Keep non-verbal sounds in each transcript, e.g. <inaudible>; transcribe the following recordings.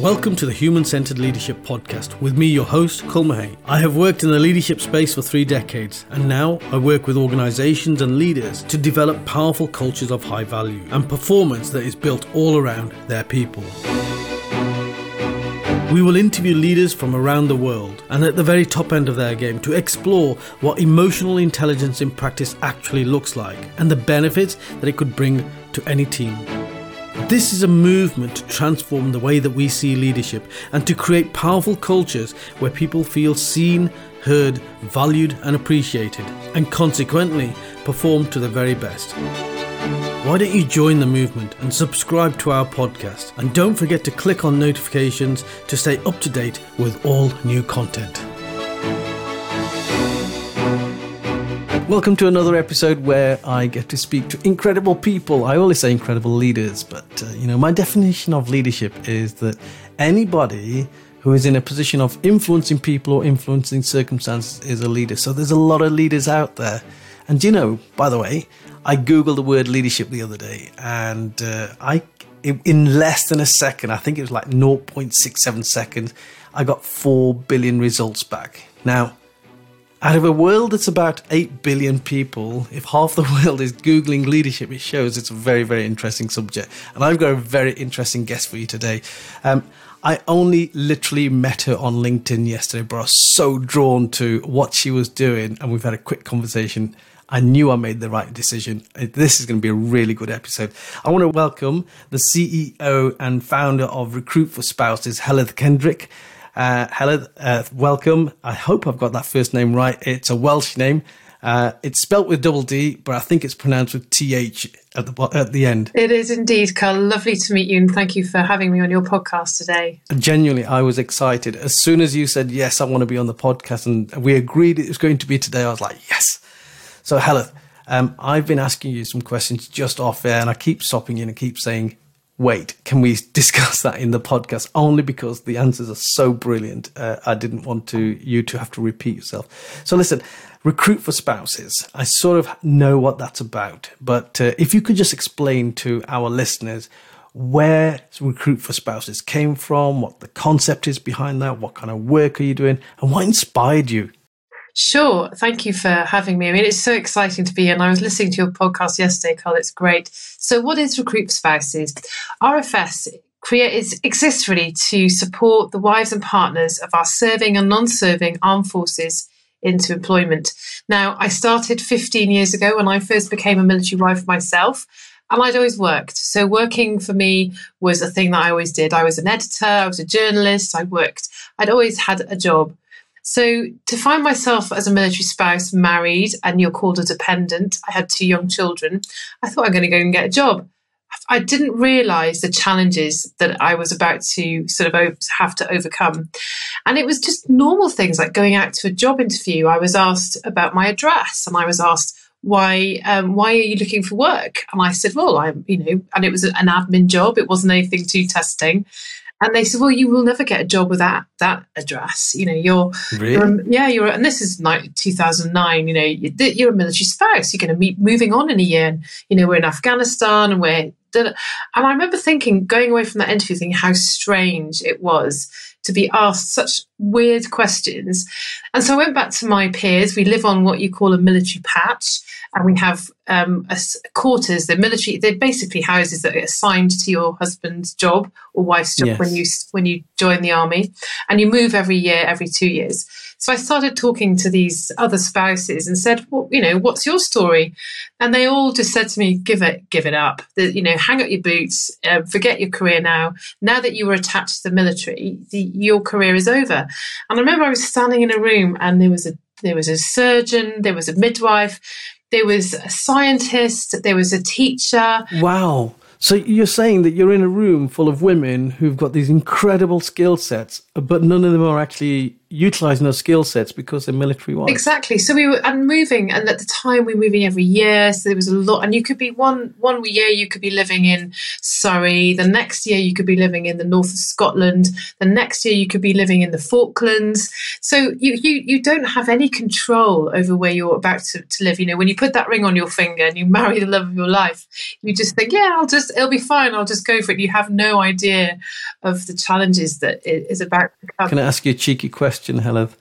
Welcome to the Human Centered Leadership Podcast with me, your host, Kul I have worked in the leadership space for three decades, and now I work with organizations and leaders to develop powerful cultures of high value and performance that is built all around their people. We will interview leaders from around the world and at the very top end of their game to explore what emotional intelligence in practice actually looks like and the benefits that it could bring to any team. This is a movement to transform the way that we see leadership and to create powerful cultures where people feel seen, heard, valued, and appreciated, and consequently perform to the very best. Why don't you join the movement and subscribe to our podcast? And don't forget to click on notifications to stay up to date with all new content. Welcome to another episode where I get to speak to incredible people. I always say incredible leaders, but uh, you know, my definition of leadership is that anybody who is in a position of influencing people or influencing circumstances is a leader. So there's a lot of leaders out there. And you know, by the way, I googled the word leadership the other day, and uh, I in less than a second, I think it was like 0.67 seconds, I got 4 billion results back. Now, out of a world that's about 8 billion people, if half the <laughs> world is Googling leadership, it shows it's a very, very interesting subject. And I've got a very interesting guest for you today. Um, I only literally met her on LinkedIn yesterday, but I was so drawn to what she was doing. And we've had a quick conversation. I knew I made the right decision. This is going to be a really good episode. I want to welcome the CEO and founder of Recruit for Spouses, Heledd Kendrick. Uh, Heledd, uh, welcome. I hope I've got that first name right. It's a Welsh name. Uh, it's spelt with double D, but I think it's pronounced with TH at the at the end. It is indeed, Kul. Lovely to meet you, and thank you for having me on your podcast today. And genuinely, I was excited as soon as you said yes. I want to be on the podcast, and we agreed it was going to be today. I was like, yes. So, Heledd, um, I've been asking you some questions just off air, and I keep stopping you and keep saying wait, can we <laughs> discuss that in the podcast? Only because the answers are so brilliant. Uh, I didn't want to you to have to repeat yourself. So listen, recruit for spouses. I sort of know what that's about, but uh, if you could just explain to our listeners where recruit for spouses came from, what the concept is behind that, what kind of work are you doing, and what inspired you Sure. Thank you for having me. I mean, it's so exciting to be here. And I was listening to your podcast yesterday, Kul. It's great. So, what is Recruit Spouses? RFS create, exists really to support the wives and partners of our serving and non serving armed forces into employment. Now, I started 15 years ago when I first became a military wife myself. And I'd always worked. So, working for me was a thing that I always did. I was an editor, I was a journalist, I worked. I'd always had a job. So to find myself as a military spouse, married, and you're called a dependent, I had two young children, I thought I'm going to go and get a job. I didn't realize the challenges that I was about to sort of have to overcome. And it was just normal things like going out to a job interview. I was asked about my address and I was asked, why um, why are you looking for work and i said well i'm you know and it was an admin job it wasn't anything too testing and they said, "Well, you will never get a job with that that address. You know, you're, really? you're yeah, you're, and this is like 2009. You know, you're a military spouse. You're going to be moving on in a year. And, you know, we're in Afghanistan, and we're, and I remember thinking, going away from that interview, thinking how strange it was to be asked such weird questions. And so I went back to my peers. We live on what you call a military patch and we have um, a, quarters. The military, they're basically houses that are assigned to your husband's job or wife's job yes. when you when you join the army, and you move every year, every two years. So I started talking to these other spouses and said, "Well, you know, what's your story?" And they all just said to me, "Give it, give it up. The, you know, hang up your boots, uh, forget your career now. Now that you were attached to the military, the, your career is over." And I remember I was standing in a room, and there was a there was a surgeon, there was a midwife, there was a scientist, there was a teacher. Wow. So you're saying that you're in a room full of women who've got these incredible skill sets, but none of them are actually utilizing those skill sets because they're military wives. Exactly. So we were and moving, and at the time we were moving every year. So there was a lot, and you could be one one year you could be living in Surrey. The next year you could be living in the north of Scotland. The next year you could be living in the Falklands. So you you you don't have any control over where you're about to, to live. You know, when you put that ring on your finger and you <laughs> marry the love of your life, you just think, yeah, I'll just it'll be fine. I'll just go for it. You have no idea of the challenges that it is about to come. Can I ask you a cheeky question, Heledd?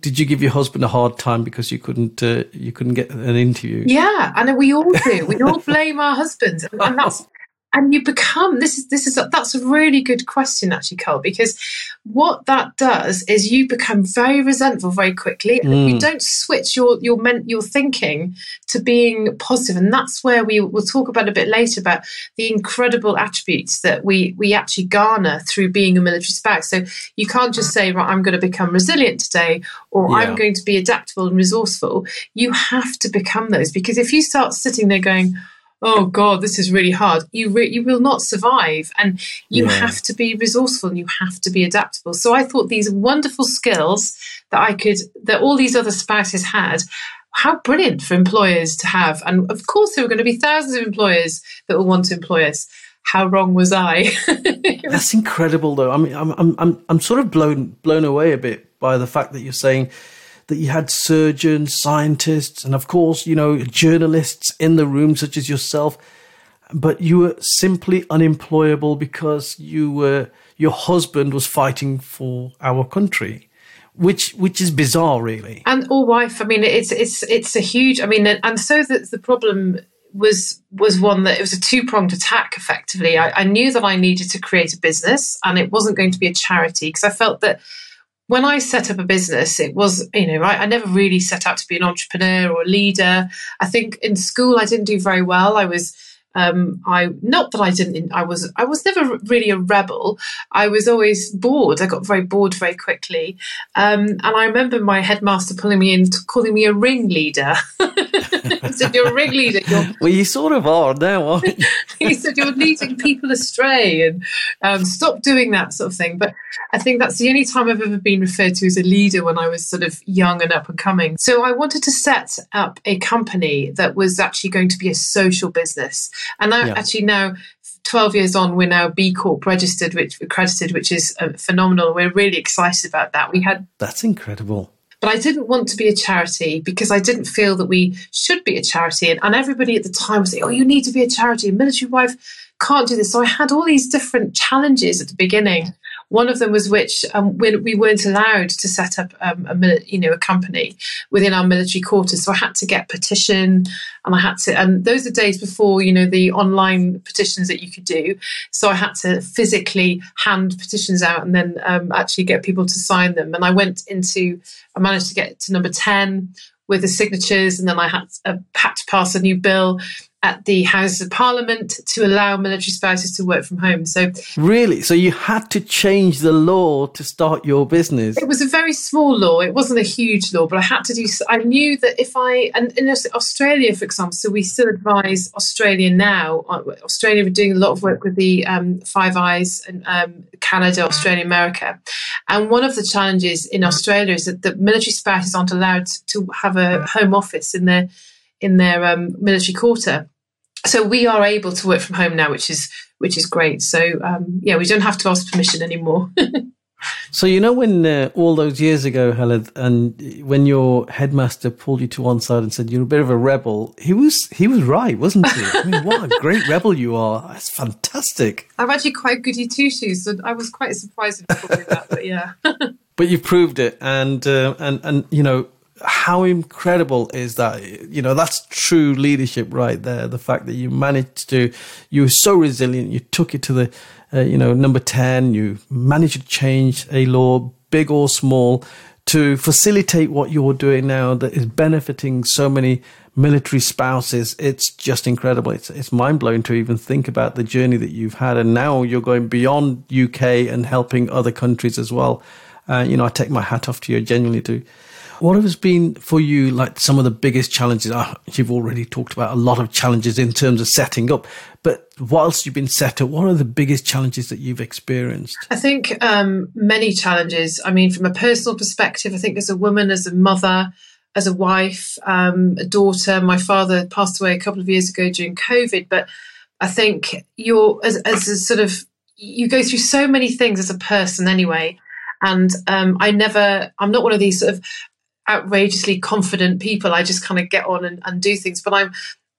Did you give your husband a hard time because you couldn't uh, you couldn't get an interview? Yeah, and we all do. We all blame our husbands, and that's <laughs> and you become this is this is a, that's a really good question actually Kul because what that does is you become very resentful very quickly and mm. you don't switch your your men, your thinking to being positive and that's where we will talk about a bit later about the incredible attributes that we we actually garner through being a military spouse so you can't just say right I'm going to become resilient today or yeah. I'm going to be adaptable and resourceful you have to become those because if you start sitting there going oh god this is really hard. You re- you will not survive and you yeah. have to be resourceful and you have to be adaptable. So i thought these wonderful skills that i could that all these other spouses had how brilliant for employers to have. And of course there are going to be thousands of employers that will want to employ us. How wrong was i? <laughs> That's incredible though. I mean I'm, I'm i'm i'm sort of blown blown away a bit by the fact that you're saying that you had surgeons, scientists, and of course, you know, journalists in the room, such as yourself. But you were simply unemployable because you were your husband was fighting for our country, which which is bizarre, really. And or wife. I mean, it's it's it's a huge. I mean, and so that the problem was was one that it was a two pronged attack. Effectively, I, I knew that I needed to create a business, and it wasn't going to be a charity because I felt that when I set up a business, it was, you know, I, I, never really set out to be an entrepreneur or a leader. I think in school I didn't do very well. I was um, I not that I didn't. I was I was never really a rebel. I was always bored. I got very bored very quickly, um, and I remember my headmaster pulling me in, calling me a ringleader. <laughs> he said, "You're a ringleader." You're... <laughs> Well, you sort of are now, aren't you? <laughs> he said, "You're leading people astray, and um, stop doing that sort of thing." But I think that's the only time I've ever been referred to as a leader when I was sort of young and up and coming. So I wanted to set up a company that was actually going to be a social business. And yeah. actually now 12 years on, we're now B Corp registered, which accredited, which is uh, phenomenal. We're really excited about that. We had that's incredible. But I didn't want to be a charity because I didn't feel that we should be a charity. And, and everybody at the time was saying, "Oh, you need to be a charity. A military wife can't do this." So I had all these different challenges at the beginning. One of them was which um, when we weren't allowed to set up um, a you know a company within our military quarters, so I had to get petition, and I had to. And those are days before you know the online petitions that you could do. So I had to physically hand petitions out and then um, actually get people to sign them. And I went into, I managed to get to number ten with the signatures, and then I had, uh, had to pass a new bill at the Houses of Parliament to allow military spouses to work from home. So, really, so you had to change the law to start your business. It was a very small law. It wasn't a huge law, but I had to do. I knew that if I and in Australia, for example, so we still advise Australia now. Uh, Australia are doing a lot of work with the um, Five Eyes and um, Canada, Australia, America, and one of the challenges in Australia is that the military spouses aren't allowed to have a home office in their in their um, military quarter. So we are able to work from home now, which is which is great. So um, yeah, we don't have to ask permission anymore. <laughs> so you know when uh, all those years ago, Heledd, and when your headmaster pulled you to one side and said you're a bit of a rebel, he was he was right, wasn't he? I mean, what a great rebel you are! That's fantastic. I'm actually quite goody two shoes, so I was quite surprised with that. But yeah. <laughs> but you've proved it, and uh, and and you know how incredible is that? You know, that's true leadership right there. The fact that you managed to, you were so resilient, you took it to the, uh, you know, number 10, you managed to change a law, big or small, to facilitate what you're doing now that is benefiting so many military spouses. It's just incredible. It's, it's mind blowing to even think about the journey that you've had. And now you're going beyond UK and helping other countries as well. Uh, you know, I take my hat off to you genuinely to what has been for you like some of the biggest challenges? Oh, you've already talked about a lot of challenges in terms of setting up, but whilst you've been set up, what are the biggest challenges that you've experienced? I think um, many challenges. I mean, from a personal perspective, I think as a woman, as a mother, as a wife, um, a daughter. My father passed away a couple of years ago during COVID, but I think you're as, as a sort of you go through so many things as a person anyway. And um, I never, I'm not one of these sort of outrageously confident people. I just kind of get on and, and do things. But I'm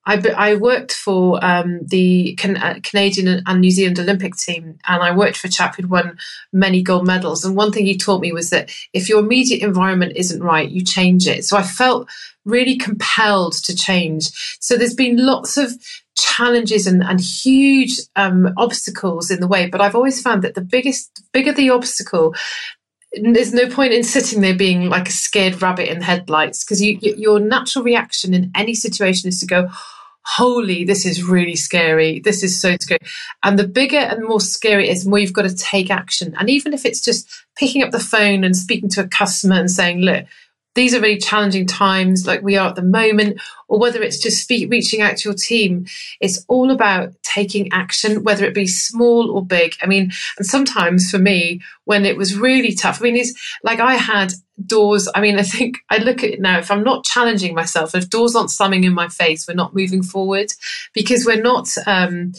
I, I worked for um, the Can- uh, Canadian and New Zealand Olympic team, and I worked for a chap who'd won many gold medals. And one thing he taught me was that if your immediate environment isn't right, you change it. So I felt really compelled to change. So there's been lots of challenges and, and huge um, obstacles in the way, but I've always found that the biggest, bigger the obstacle, there's no point in sitting there being like a scared rabbit in headlights because you, your natural reaction in any situation is to go, holy, this is really scary. This is so scary. And the bigger and more scary it is, the more you've got to take action. And even if it's just picking up the phone and speaking to a customer and saying, look, these are really challenging times like we are at the moment, or whether it's just reaching out to your team, it's all about taking action, whether it be small or big. I mean, and sometimes for me, when it was really tough, I mean, it's like I had doors. I mean, I think I look at it now, if I'm not challenging myself, if doors aren't slamming in my face, we're not moving forward because we're not, um,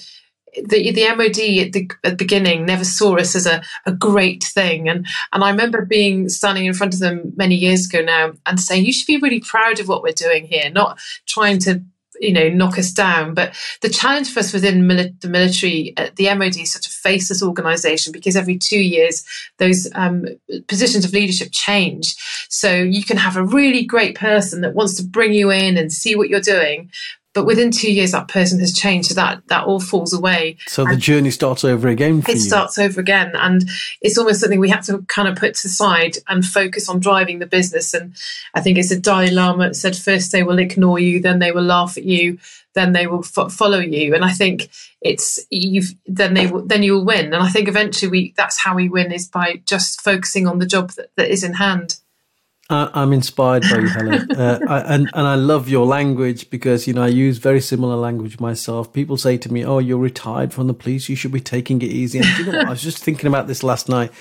the the MOD at the, at the, beginning never saw us as a, a great thing, and and I remember being standing in front of them many years ago now and saying you should be really proud of what we're doing here, not trying to you know knock us down. But the challenge for us within mili- the military, uh, the MOD is such a faceless organisation because every two years those um, positions of leadership change. So you can have a really great person that wants to bring you in and see what you're doing, but within two years that person has changed so that that all falls away. So the journey starts over again it you. starts over again and it's almost something we have to kind of put to side and focus on driving the business. And i think it's a dalai lama said first they will ignore you then they will laugh at you then they will fo- follow you. And i think it's you've then they will then you'll win. And i think eventually we that's how we win is by just focusing on the job that, that is in hand I'm inspired by you, Heledd, <laughs> uh, I, and and I love your language because you know I use very similar language myself. People say to me, "Oh, you're retired from the police. You should be taking it easy." And you know what? I was just thinking about this last night.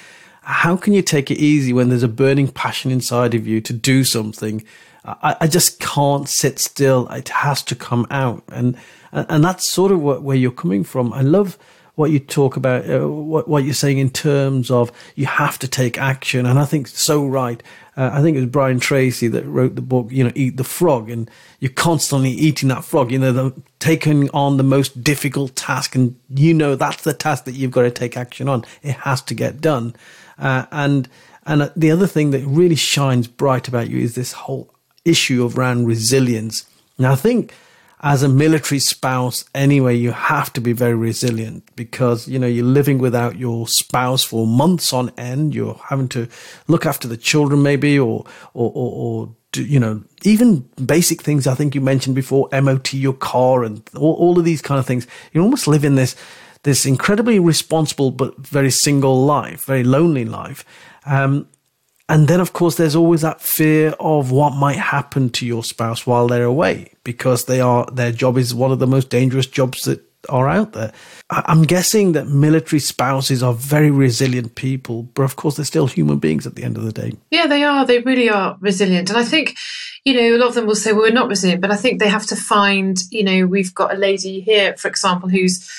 How can you take it easy when there's a burning passion inside of you to do something? I, I just can't sit still. It has to come out, and and, and that's sort of what, where you're coming from. I love what you talk about, uh, what, what you're saying in terms of you have to take action. And I think so right. Uh, I think it was Brian Tracy that wrote the book, you know, Eat the Frog. And you're constantly eating that frog, you know, the, taking on the most difficult task. And you know, that's the task that you've got to take action on. It has to get done. Uh, and, and the other thing that really shines bright about you is this whole issue of around resilience. Now, I think as a military spouse anyway you have to be very resilient because you know you're living without your spouse for months on end. You're having to look after the children maybe or or or, or do, you know even basic things. I think you mentioned before mot your car and all, all of these kind of things. You almost live in this this incredibly responsible but very single life very lonely life. Um, and then, of course, there's always that fear of what might happen to your spouse while they're away because they are, their job is one of the most dangerous jobs that are out there. I'm guessing that military spouses are very resilient people, but of course, they're still human beings at the end of the day. Yeah, they are. They really are resilient. And I think, you know, a lot of them will say, well, we're not resilient, but I think they have to find, you know, we've got a lady here, for example, who's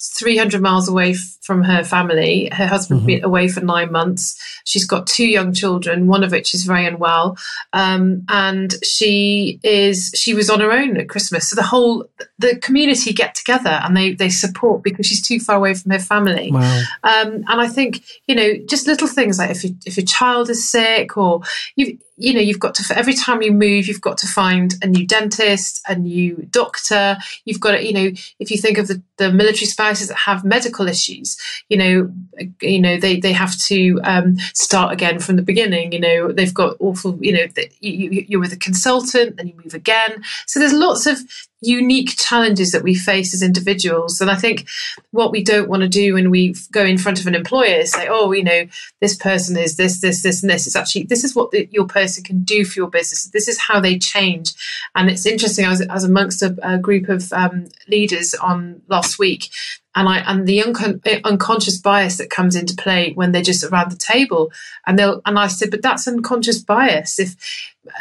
300 miles away from her family. Her husband mm-hmm. been away for nine months. She's got two young children, one of which is very unwell, um, and she is she was on her own at Christmas. So the whole the community get together and they they support because she's too far away from her family. Wow. Um, and I think you know just little things like if you, if your child is sick or you you know you've got to every time you move you've got to find a new dentist a new doctor you've got to you know if you think of the, the military spouses that have medical issues you know, you know, they, they have to um, start again from the beginning. You know, they've got awful, you know, you, you're with a consultant, then you move again. So there's lots of unique challenges that we face as individuals. And I think what we don't want to do when we go in front of an employer is say, oh, you know, this person is this, this, this, and this. It's actually, this is what the, your person can do for your business. This is how they change. And it's interesting, I was, I was amongst a, a group of um, leaders on last week and I and the eh, unconscious bias that comes into play when they're just around the table, and they'll and I said, but that's unconscious bias. If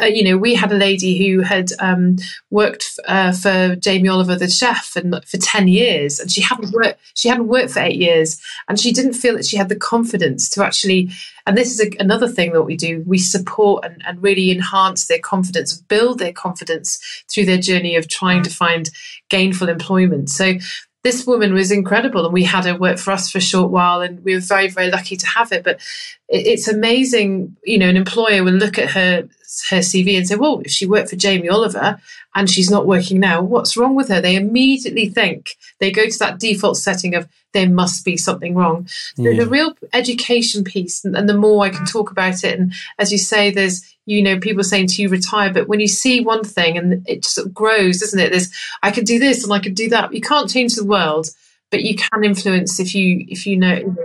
uh, you know, we had a lady who had um, worked uh, for Jamie Oliver, the chef, and for ten years, and she hadn't worked. She hadn't worked for eight years, and she didn't feel that she had the confidence to actually. And this is a, another thing that we do: we support and, and really enhance their confidence, build their confidence through their journey of trying to find gainful employment. So this woman was incredible and we had her work for us for a short while and we were very very lucky to have it. But it's amazing you know an employer will look at her her cv and say well if she worked for jamie oliver and she's not working now. What's wrong with her? They immediately think they go to that default setting of there must be something wrong. Yeah. the mm. real education piece and, and the more i can talk about it and as you say there's you know, people saying to you retire, but when you see one thing and it just sort of grows, doesn't it? There's I can do this and I can do that. You can't change the world, but you can influence if you if you know.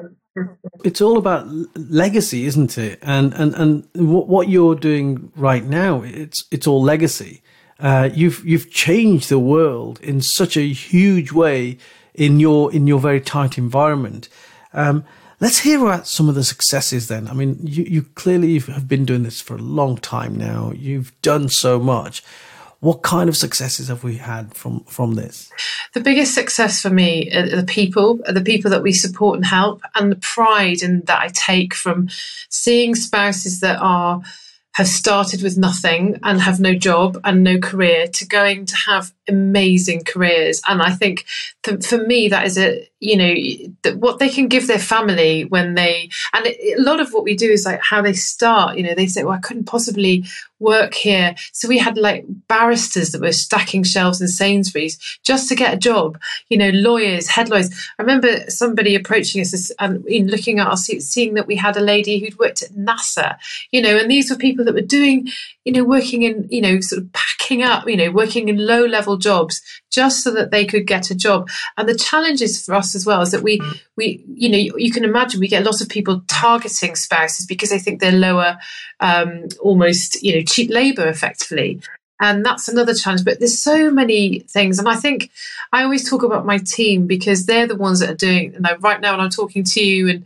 It's all about legacy, isn't it? And and and what you're doing right now, it's it's all legacy. Uh, you've you've changed the world in such a huge way in your in your very tight environment. Um, Let's hear about some of the successes then. I mean, you, you clearly have been doing this for a long time now. You've done so much. What kind of successes have we had from, from this? The biggest success for me are the people, are the people that we support and help, and the pride in that I take from seeing spouses that are have started with nothing and have no job and no career to going to have amazing careers. And I think for, for me, that is a, you know, what they can give their family when they, and it, a lot of what we do is like how they start, you know, they say, well, I couldn't possibly work here. So we had like barristers that were stacking shelves in Sainsbury's just to get a job, you know, lawyers, head lawyers. I remember somebody approaching us and in looking at us, seeing that we had a lady who'd worked at NASA, you know, and these were people that were doing, you know, working in, you know, sort of packing up, you know, working in low level jobs just so that they could get a job. And the challenges for us as well is that we, we, you know, you, you can imagine we get a lot of people targeting spouses because they think they're lower, um, almost, you know, cheap labor effectively. And that's another challenge. But there's so many things. And I think I always talk about my team because they're the ones that are doing, and right now when I'm talking to you and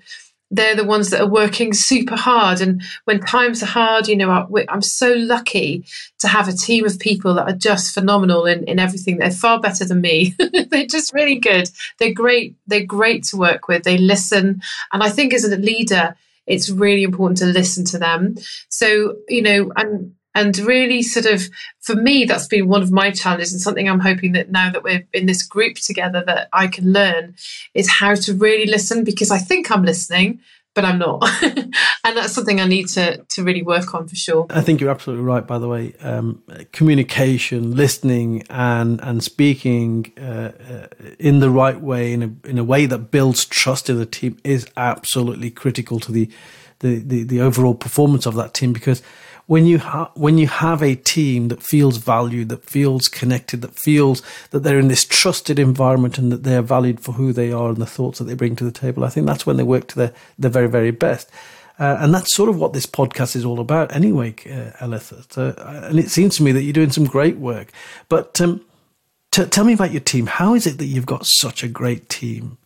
they're the ones that are working super hard. And when times are hard, you know, I'm so lucky to have a team of people that are just phenomenal in, in everything. They're far better than me. <laughs> they're just really good. They're great. They're great to work with. They listen. And I think as a leader, it's really important to listen to them. So, you know, and and really sort of for me that's been one of my challenges and something i'm hoping that now that we're in this group together that i can learn is how to really listen because i think i'm listening but i'm not. <laughs> And that's something i need to to really work on for sure. I think you're absolutely right by the way. Um, communication listening and and speaking uh, uh, in the right way in a, in a way that builds trust in the team is absolutely critical to the the, the, the overall performance of that team because when you ha- when you have a team that feels valued, that feels connected, that feels that they're in this trusted environment and that they're valued for who they are and the thoughts that they bring to the table, I think that's when they work to their, their very, very best. Uh, and that's sort of what this podcast is all about anyway, uh. So, uh, and it seems to me that you're doing some great work. But um, t- tell me about your team. How is it that you've got such a great team?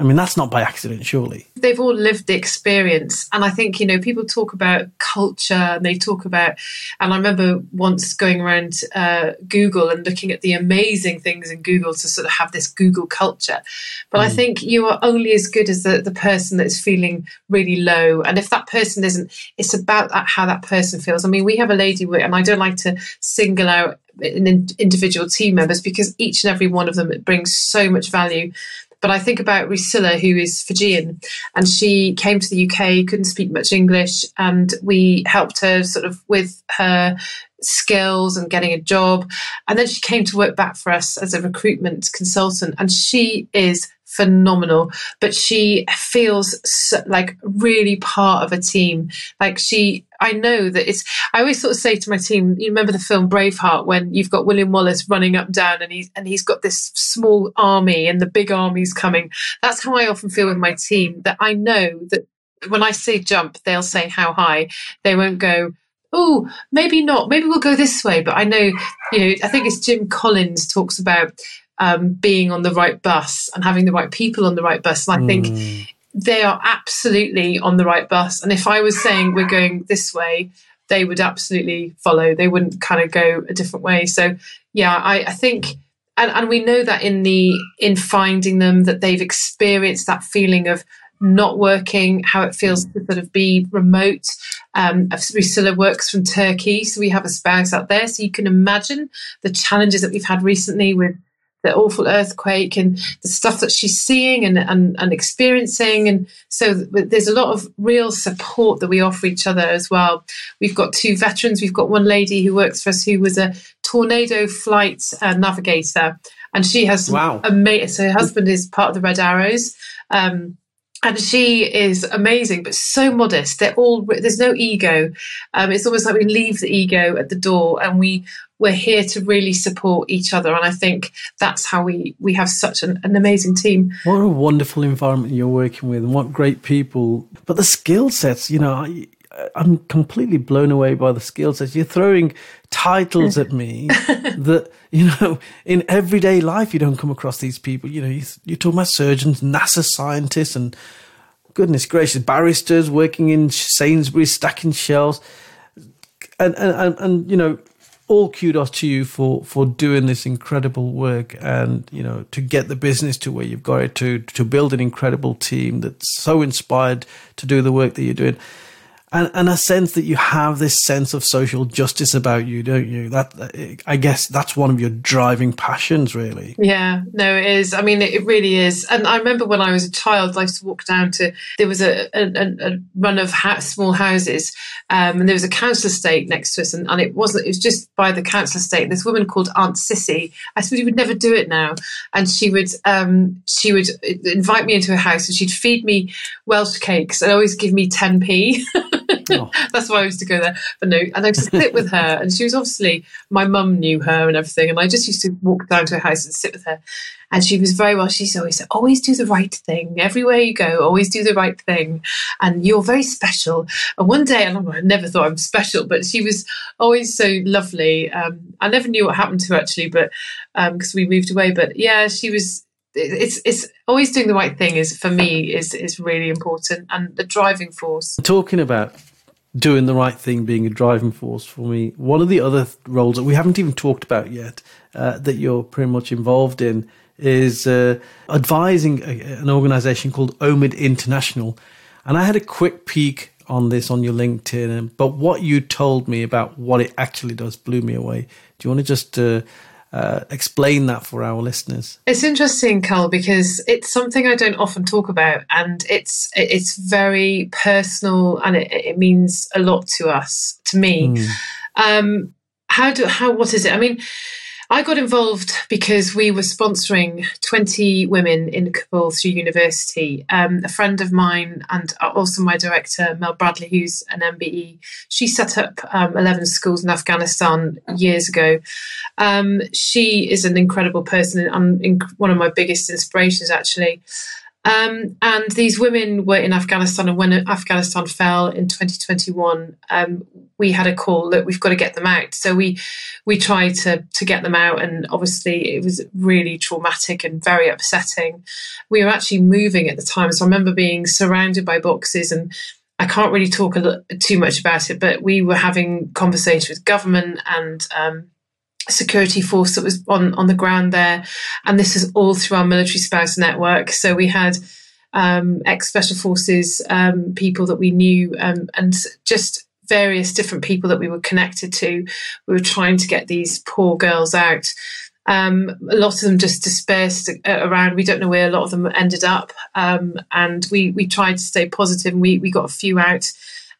I mean, that's not by accident, surely. They've all lived the experience. And I think, you know, people talk about culture and they talk about, and I remember once going around uh, Google and looking at the amazing things in Google to sort of have this Google culture. But mm. I think you are only as good as the, the person that's feeling really low. And if that person isn't, it's about that, how that person feels. I mean, we have a lady, with, and I don't like to single out individual team members because each and every one of them brings so much value but I think about Rusilla, who is Fijian, and she came to the UK, couldn't speak much English, and we helped her sort of with her skills and getting a job. And then she came to work back for us as a recruitment consultant, and she is phenomenal, but she feels so, like really part of a team. Like she, I know that it's, I always sort of say to my team, you remember the film Braveheart when you've got William Wallace running up down and he's, and he's got this small army and the big army's coming. That's how I often feel with my team that I know that when I say jump, they'll say how high. They won't go, oh, maybe not. Maybe we'll go this way. But I know, you know, I think it's Jim Collins talks about um, being on the right bus and having the right people on the right bus. And I think mm. they are absolutely on the right bus. And if I was saying we're going this way, they would absolutely follow. They wouldn't kind of go a different way. So yeah, I, I think and, and we know that in the in finding them that they've experienced that feeling of not working, how it feels to sort of be remote. Um, Rusilla works from Turkey, so we have a spouse out there. So you can imagine the challenges that we've had recently with the awful earthquake and the stuff that she's seeing and, and, and experiencing. And so there's a lot of real support that we offer each other as well. We've got two veterans. We've got one lady who works for us who was a tornado flight uh, navigator. And she has wow. Ama- so her husband is part of the Red Arrows. Um, and she is amazing, but so modest. They're all there's no ego. Um, it's almost like we leave the ego at the door, and we we're here to really support each other. And I think that's how we we have such an, an amazing team. What a wonderful environment you're working with, and what great people. But the skill sets, you know, I, I'm completely blown away by the skill sets. You're throwing titles at me <laughs> that, you know, in everyday life, you don't come across these people. You know, you, you're talking about surgeons, NASA scientists, and goodness gracious, barristers working in Sainsbury's, stacking shelves. And, and, and, and, you know, all kudos to you for, for doing this incredible work and, you know, to get the business to where you've got it to, to build an incredible team that's so inspired to do the work that you're doing and, and a sense that you have this sense of social justice about you, don't you? That I guess that's one of your driving passions, really. Yeah, no, it is. I mean, it really is. And I remember when I was a child, I used to walk down to there was a, a, a run of ha- small houses, um, and there was a council estate next to us, and, and, it wasn't. It was just by the council estate. This woman called Aunt Sissy. I suppose you would never do it now, and she would um, she would invite me into her house, and she'd feed me Welsh cakes and always give me ten p. <laughs> oh. <laughs> That's why I used to go there. But no, and I to sit with her, and she was obviously my mum knew her and everything, and I just used to walk down to her house and sit with her. And she was very well. She's always said, "Always do the right thing everywhere you go. Always do the right thing, and you're very special." And one day, and I never thought I'm special, but she was always so lovely. Um, I never knew what happened to her actually, but because um, we moved away. But yeah, she was it's it's always doing the right thing is for me is is really important and the driving force talking about doing the right thing being a driving force for me. One of the other roles that we haven't even talked about yet uh, that you're pretty much involved in is uh, advising a, an organization called OMID International. And I had a quick peek on this on your LinkedIn, but what you told me about what it actually does blew me away. Do you want to just uh, uh, explain that for our listeners? It's interesting, Kul, because it's something I don't often talk about, and it's it's very personal, and it, it means a lot to us, to me. Mm. Um, how do how what is it? I mean I got involved because we were sponsoring 20 women in Kabul through university. Um, a friend of mine and also my director, Mel Bradley, who's an MBE, she set up um, 11 schools in Afghanistan years ago. Um, she is an incredible person and one of my biggest inspirations, actually. Um, and these women were in Afghanistan, and when Afghanistan fell in 2021, um, we had a call that we've got to get them out. So we we tried to to get them out, and obviously it was really traumatic and very upsetting. We were actually moving at the time, so I remember being surrounded by boxes and. I can't really talk too much about it, but we were having conversations with government and um, security force that was on, on the ground there. And this is all through our military spouse network. So we had um, ex special forces um, people that we knew um, and just various different people that we were connected to. We were trying to get these poor girls out. Um, a lot of them just dispersed around. We don't know where a lot of them ended up. Um, and we, we tried to stay positive and we, we got a few out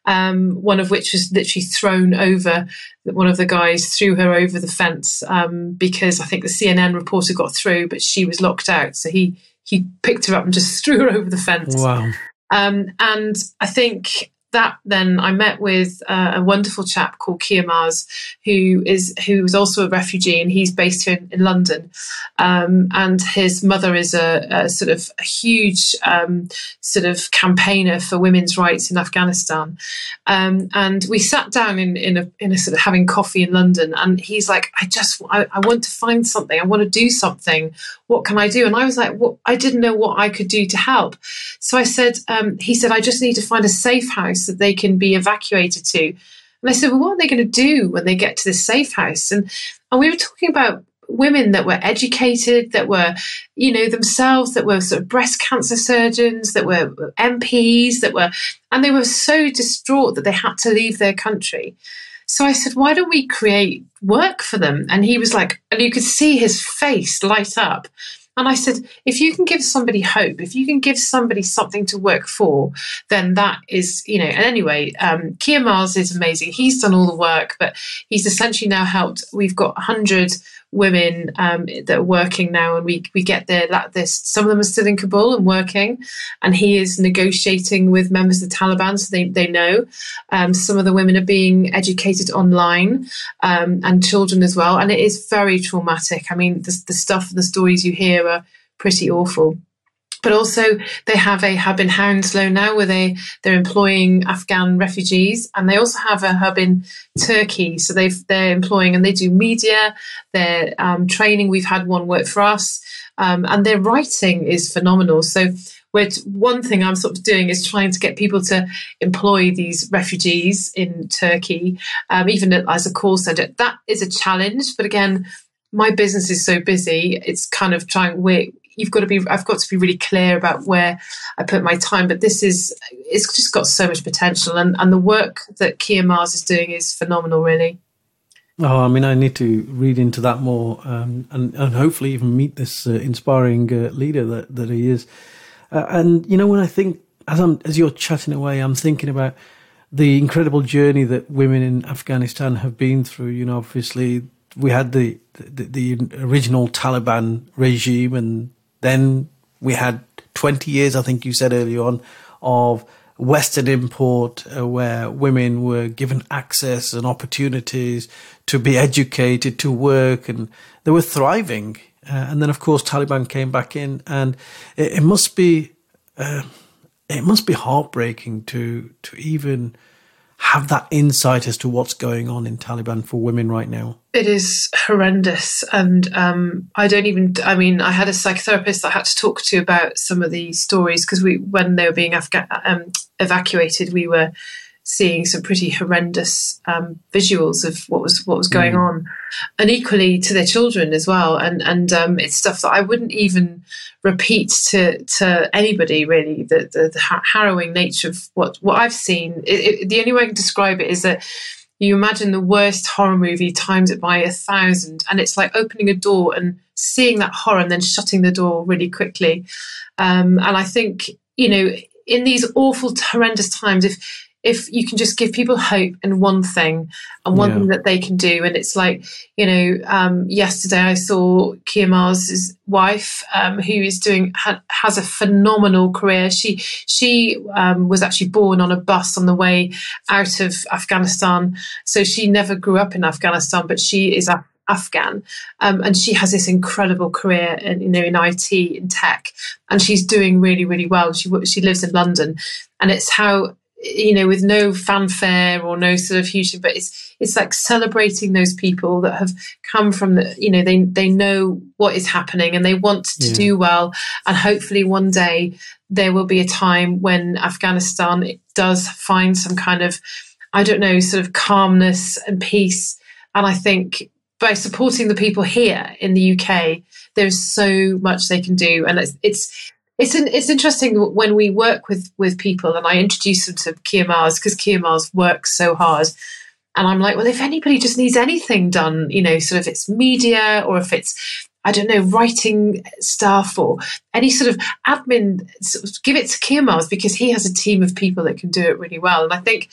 um, one of which was literally thrown over. One of the guys threw her over the fence um, because I think the CNN reporter got through, but she was locked out. So he he picked her up and just <laughs> threw her over the fence. Wow. Um, and I think that then I met with uh, a wonderful chap called Keir Mars, who is who was also a refugee, and he's based here in, in London. Um, and his mother is a, a sort of a huge um, sort of campaigner for women's rights in Afghanistan. Um, and we sat down in in a, in a sort of having coffee in London, and he's like, "I just I, I want to find something. I want to do something. What can I do?" And I was like, "What?" I didn't know what I could do to help. So I said, um, "He said I just need to find a safe house." House that they can be evacuated to. And I said, well, what are they going to do when they get to this safe house? And and we were talking about women that were educated, that were, you know, themselves, that were sort of breast cancer surgeons, that were MPs, that were, and they were so distraught that they had to leave their country. So I said, why don't we create work for them? And he was like, and you could see his face light up. And I said, if you can give somebody hope, if you can give somebody something to work for, then that is, you know, and anyway, um, Keir Mars is amazing. He's done all the work, but he's essentially now helped. We've got 100 women um, that are working now, and we we get there. That this some of them are still in Kabul and working, and he is negotiating with members of the Taliban, so they they know. Um, some of the women are being educated online, um, and children as well, and it is very traumatic. I mean, the, the stuff, and the stories you hear are pretty awful. But also, they have a hub in Hounslow now where they, they're employing Afghan refugees. And they also have a hub in Turkey. So they've, they're employing and they do media, their um, training. We've had one work for us. Um, and their writing is phenomenal. So which one thing I'm sort of doing is trying to get people to employ these refugees in Turkey, um, even as a call center. That is a challenge, but again, my business is so busy. It's kind of trying. We you've got to be I've got to be really clear about where I put my time. But this is it's just got so much potential, and and the work that Keir Mars is doing is phenomenal, really. Oh, I mean, I need to read into that more, um, and and hopefully even meet this uh, inspiring uh, leader that that he is. Uh, and you know, when I think as I'm as you're chatting away, I'm thinking about the incredible journey that women in Afghanistan have been through. You know, obviously we had the the, the original Taliban regime, and then we had 20 years, I think you said earlier on, of Western import uh, where women were given access and opportunities to be educated, to work, and they were thriving. Uh, and then, of course, Taliban came back in, and it, it must be uh, it must be heartbreaking to to even have that insight as to what's going on in Taliban for women right now? It is horrendous. And um, I don't even, I mean, I had a psychotherapist I had to talk to about some of the stories because we, when they were being Afga- um, evacuated, we were seeing some pretty horrendous um, visuals of what was what was going mm. on, and equally to their children as well. And and um, it's stuff that I wouldn't even repeat to to anybody really. The the, the harrowing nature of what what I've seen. It, it, the only way I can describe it is that you imagine the worst horror movie times it by a thousand, and it's like opening a door and seeing that horror and then shutting the door really quickly. Um, and I think you know in these awful horrendous times if if you can just give people hope and one thing and one yeah. thing that they can do. And it's like you know um, yesterday i saw Keir Mars's wife um, who is doing ha- has a phenomenal career. She she um, was actually born on a bus on the way out of afghanistan. So she never grew up in afghanistan but she is a Afghan, um, and she has this incredible career in you know in IT in tech, and she's doing really really well. She she lives in London, and it's how you know, with no fanfare or no sort of huge, but it's it's like celebrating those people that have come from the, you know, they they know what is happening and they want to yeah. do well, and hopefully one day there will be a time when Afghanistan does find some kind of, I don't know, sort of calmness and peace, and I think by supporting the people here in the UK, there's so much they can do, and it's, it's it's an, it's interesting when we work with with people and I introduce them to Mars because Mars works so hard. And I'm like, well, if anybody just needs anything done, you know, sort of it's media or if it's, I don't know, writing stuff or any sort of admin, sort of give it to Keir Mars because he has a team of people that can do it really well. And I think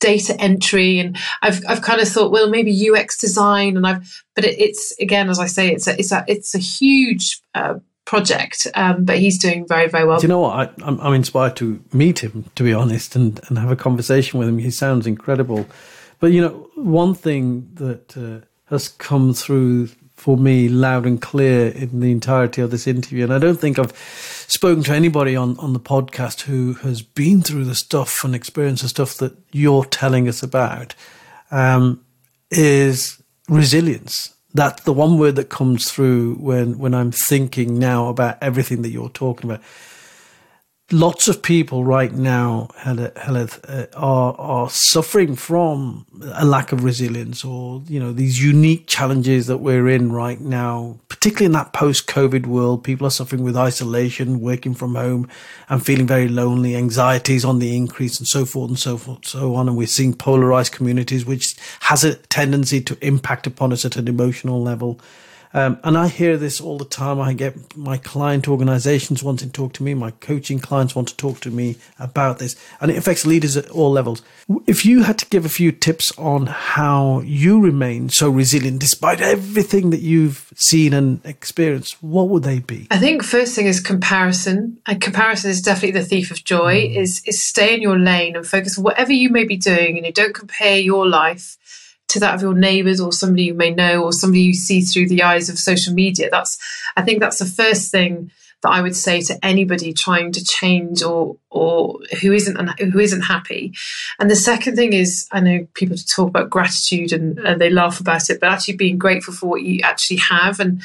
data entry and I've, I've kind of thought, well, maybe UX design and I've, but it, it's again, as I say, it's a, it's a, it's a huge uh, project. Um, but he's doing very, very well. Do you know what? I, I'm, I'm inspired to meet him, to be honest, and, and have a conversation with him. He sounds incredible. But, you know, one thing that uh, has come through for me loud and clear in the entirety of this interview. And I don't think I've spoken to anybody on, on the podcast who has been through the stuff and experienced the stuff that you're telling us about, um, is resilience. That's the one word that comes through when, when I'm thinking now about everything that you're talking about lots of people right now, uh, are are suffering from a lack of resilience, or you know these unique challenges that we're in right now. Particularly in that post-COVID world, people are suffering with isolation, working from home, and feeling very lonely. Anxieties on the increase, and so forth and so forth, and so on. And we're seeing polarized communities, which has a tendency to impact upon us at an emotional level. Um, and I hear this all the time. I get my client organizations wanting to talk to me, my coaching clients want to talk to me about this, and it affects leaders at all levels. If you had to give a few tips on how you remain so resilient despite everything that you've seen and experienced, what would they be? I think first thing is comparison. And comparison is definitely the thief of joy. Mm. Is is stay in your lane and focus on whatever you may be doing, and you don't compare your life to that of your neighbours or somebody you may know or somebody you see through the eyes of social media. That's I think that's the first thing that I would say to anybody trying to change or or who isn't who isn't happy. And the second thing is, I know people talk about gratitude and, and they laugh about it, but actually being grateful for what you actually have. And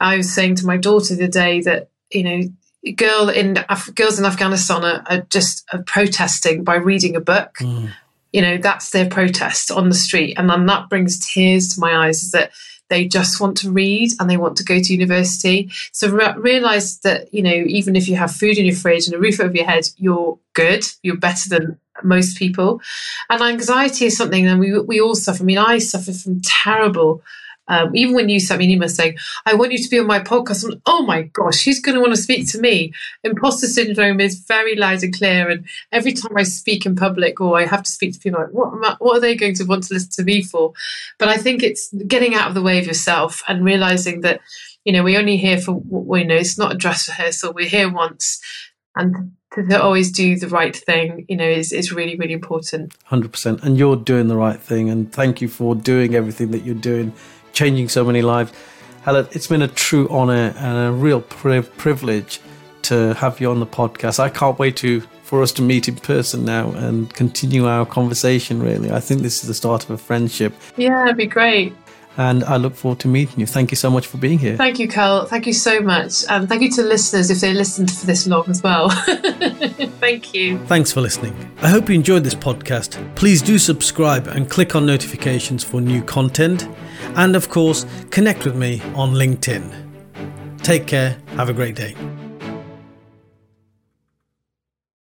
I was saying to my daughter the day that you know girl in Af- girls in Afghanistan are, are just are protesting by reading a book. Mm you know that's their protest on the street. And then that brings tears to my eyes is that they just want to read and they want to go to university. So re- realize that you know even if you have food in your fridge and a roof over your head you're good. You're better than most people. And anxiety is something that we, we all suffer. I mean i suffer from terrible um, even when you sent me an email saying, I want you to be on my podcast, I'm oh my gosh, who's going to want to speak to me? Imposter syndrome is very loud and clear. And every time I speak in public or I have to speak to people, like, what, I, what are they going to want to listen to me for? But I think it's getting out of the way of yourself and realizing that, you know, we're only here for what we know. It's not a dress rehearsal. We're here once. And to always do the right thing, you know, is, is really, really important. 100%. And you're doing the right thing. And thank you for doing everything that you're doing changing so many lives. Heledd, it's been a true honor and a real pri- privilege to have you on the podcast. I can't wait to for us to meet in person now and continue our conversation. Really, I think this is the start of a friendship. Yeah, it'd be great. And I look forward to meeting you. Thank you so much for being here. Thank you, Kul. Thank you so much. And thank you to listeners if they listened for this long as well. <laughs> thank you. Thanks for listening. I hope you enjoyed this podcast. Please do subscribe and click on notifications for new content. And of course, connect with me on LinkedIn. Take care. Have a great day.